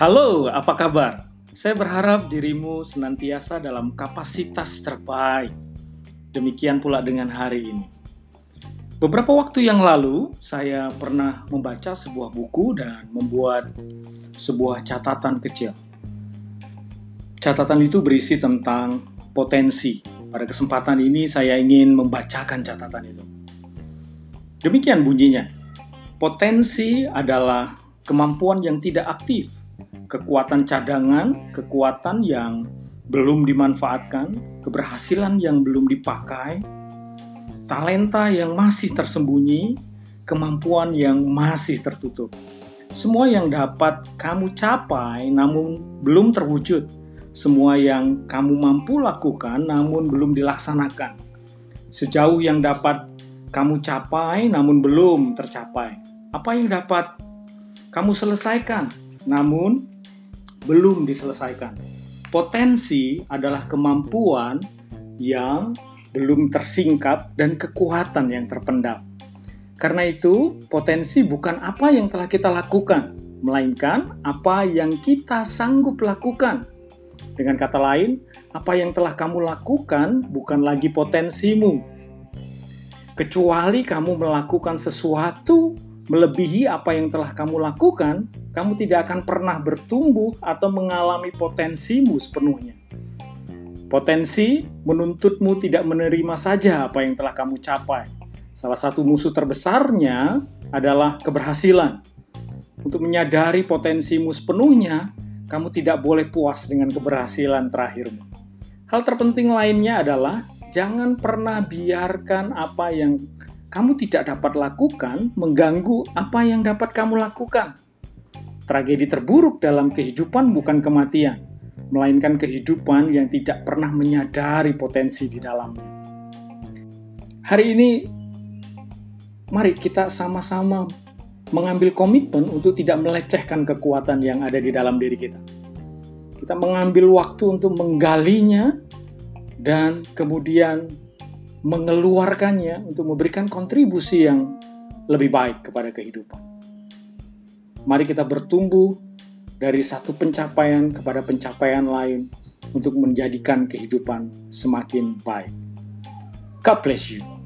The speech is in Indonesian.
Halo, apa kabar? Saya berharap dirimu senantiasa dalam kapasitas terbaik. Demikian pula dengan hari ini. Beberapa waktu yang lalu, saya pernah membaca sebuah buku dan membuat sebuah catatan kecil. Catatan itu berisi tentang potensi. Pada kesempatan ini, saya ingin membacakan catatan itu. Demikian bunyinya: potensi adalah kemampuan yang tidak aktif, kekuatan cadangan, kekuatan yang belum dimanfaatkan, keberhasilan yang belum dipakai, talenta yang masih tersembunyi, kemampuan yang masih tertutup. Semua yang dapat kamu capai namun belum terwujud. Semua yang kamu mampu lakukan namun belum dilaksanakan. Sejauh yang dapat kamu capai namun belum tercapai? Apa yang dapat kamu selesaikan namun belum diselesaikan? Potensi adalah kemampuan yang belum tersingkap dan kekuatan yang terpendam. Karena itu, potensi bukan apa yang telah kita lakukan, melainkan apa yang kita sanggup lakukan. Dengan kata lain, apa yang telah kamu lakukan bukan lagi potensimu, Kecuali kamu melakukan sesuatu melebihi apa yang telah kamu lakukan, kamu tidak akan pernah bertumbuh atau mengalami potensimu sepenuhnya. Potensi menuntutmu tidak menerima saja apa yang telah kamu capai. Salah satu musuh terbesarnya adalah keberhasilan. Untuk menyadari potensimu sepenuhnya, kamu tidak boleh puas dengan keberhasilan terakhirmu. Hal terpenting lainnya adalah jangan pernah biarkan apa yang kamu tidak dapat lakukan mengganggu apa yang dapat kamu lakukan. Tragedi terburuk dalam kehidupan bukan kematian, melainkan kehidupan yang tidak pernah menyadari potensi di dalamnya. Hari ini, mari kita sama-sama mengambil komitmen untuk tidak melecehkan kekuatan yang ada di dalam diri kita. Kita mengambil waktu untuk menggalinya dan kemudian mengeluarkannya untuk memberikan kontribusi yang lebih baik kepada kehidupan. Mari kita bertumbuh dari satu pencapaian kepada pencapaian lain untuk menjadikan kehidupan semakin baik. God bless you.